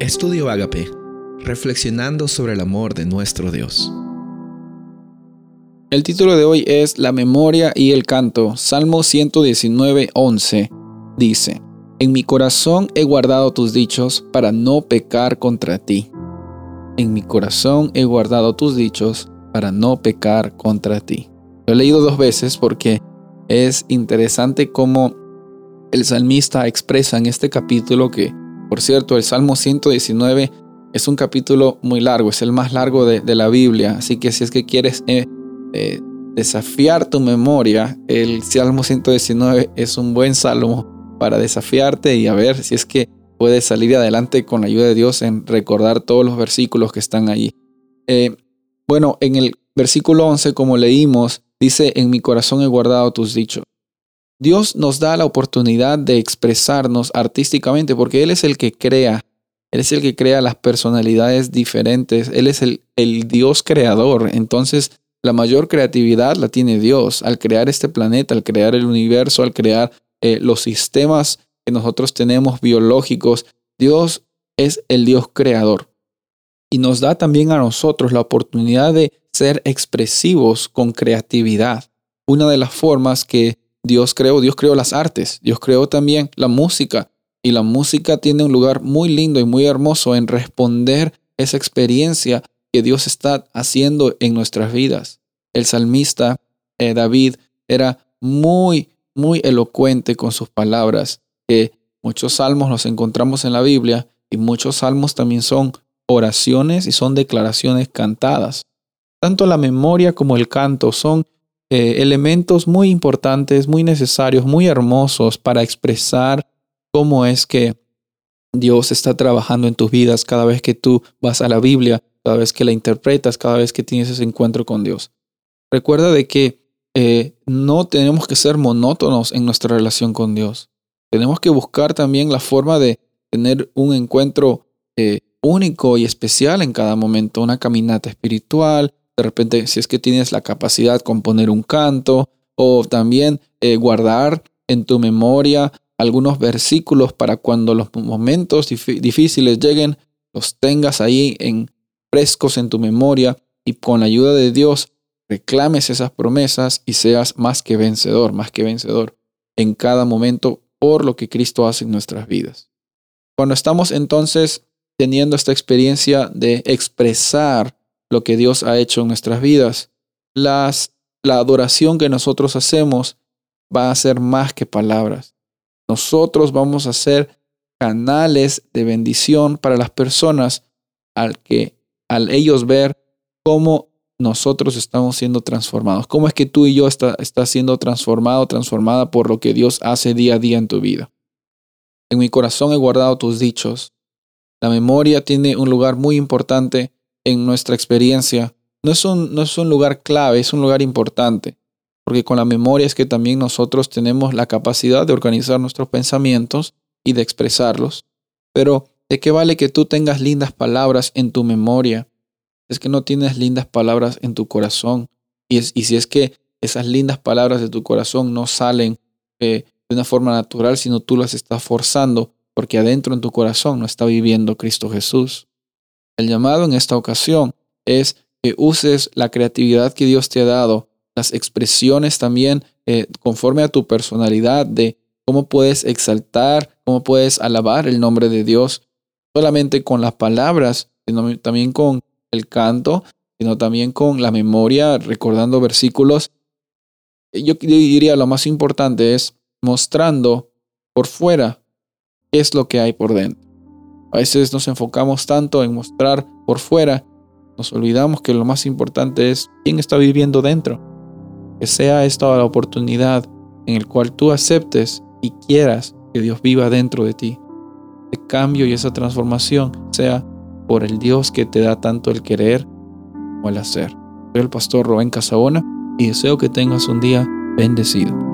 Estudio Agape, reflexionando sobre el amor de nuestro Dios. El título de hoy es La memoria y el canto. Salmo 119, 11. Dice, En mi corazón he guardado tus dichos para no pecar contra ti. En mi corazón he guardado tus dichos para no pecar contra ti. Lo he leído dos veces porque es interesante cómo el salmista expresa en este capítulo que por cierto, el Salmo 119 es un capítulo muy largo, es el más largo de, la Biblia, así que si es que quieres eh, eh, desafiar tu memoria, el Salmo 119 es un buen salmo para desafiarte y a ver si es que puedes salir adelante con la ayuda de Dios en recordar todos los versículos que están allí. Eh, bueno, en el versículo 11, como leímos, dice, en mi corazón he guardado tus dichos. Dios nos da la oportunidad de expresarnos artísticamente porque Él es el que crea, Él es el que crea las personalidades diferentes, Él es el, Dios creador. Entonces, la mayor creatividad la tiene Dios al crear este planeta, al crear el universo, al crear eh, los sistemas que nosotros tenemos biológicos. Dios es el Dios creador. Y nos da también a nosotros la oportunidad de ser expresivos con creatividad. Una de las formas que Dios creó, Dios creó las artes, Dios creó también la música. Y la música tiene un lugar muy lindo y muy hermoso en responder esa experiencia que Dios está haciendo en nuestras vidas. El salmista eh, David era muy, muy elocuente con sus palabras, que muchos salmos los encontramos en la Biblia y muchos salmos también son oraciones y son declaraciones cantadas. Tanto la memoria como el canto son eh, elementos muy importantes, muy necesarios, muy hermosos para expresar cómo es que Dios está trabajando en tus vidas cada vez que tú vas a la Biblia, cada vez que la interpretas, cada vez que tienes ese encuentro con Dios. Recuerda de que eh, no tenemos que ser monótonos en nuestra relación con Dios. Tenemos que buscar también la forma de tener un encuentro eh, único y especial en cada momento, una caminata espiritual, de repente, si es que tienes la capacidad de componer un canto o también eh, guardar en tu memoria algunos versículos para cuando los momentos difíciles lleguen, los tengas ahí en frescos en tu memoria y con la ayuda de Dios reclames esas promesas y seas más que vencedor, más que vencedor en cada momento por lo que Cristo hace en nuestras vidas. Cuando estamos entonces teniendo esta experiencia de expresar lo que Dios ha hecho en nuestras vidas. Las, la adoración que nosotros hacemos va a ser más que palabras. Nosotros vamos a ser canales de bendición para las personas al que al ellos ver cómo nosotros estamos siendo transformados. ¿Cómo es que tú y yo estás está siendo transformado, transformada por lo que Dios hace día a día en tu vida? En mi corazón he guardado tus dichos. La memoria tiene un lugar muy importante en nuestra experiencia, no es, un, no es un lugar clave, es un lugar importante, porque con la memoria es que también nosotros tenemos la capacidad de organizar nuestros pensamientos y de expresarlos. Pero, ¿de qué vale que tú tengas lindas palabras en tu memoria? Es que no tienes lindas palabras en tu corazón. Y, es, y si es que esas lindas palabras de tu corazón no salen eh, de una forma natural, sino tú las estás forzando, porque adentro en tu corazón no está viviendo Cristo Jesús. El llamado en esta ocasión es que uses la creatividad que Dios te ha dado, las expresiones también eh, conforme a tu personalidad de cómo puedes exaltar, cómo puedes alabar el nombre de Dios, solamente con las palabras, sino también con el canto, sino también con la memoria, recordando versículos. Yo diría lo más importante es mostrando por fuera qué es lo que hay por dentro. A veces nos enfocamos tanto en mostrar por fuera, nos olvidamos que lo más importante es quién está viviendo dentro. Que sea esta la oportunidad en el cual tú aceptes y quieras que Dios viva dentro de ti. El cambio y esa transformación sea por el Dios que te da tanto el querer como el hacer. Soy el pastor Rubén Casabona y deseo que tengas un día bendecido.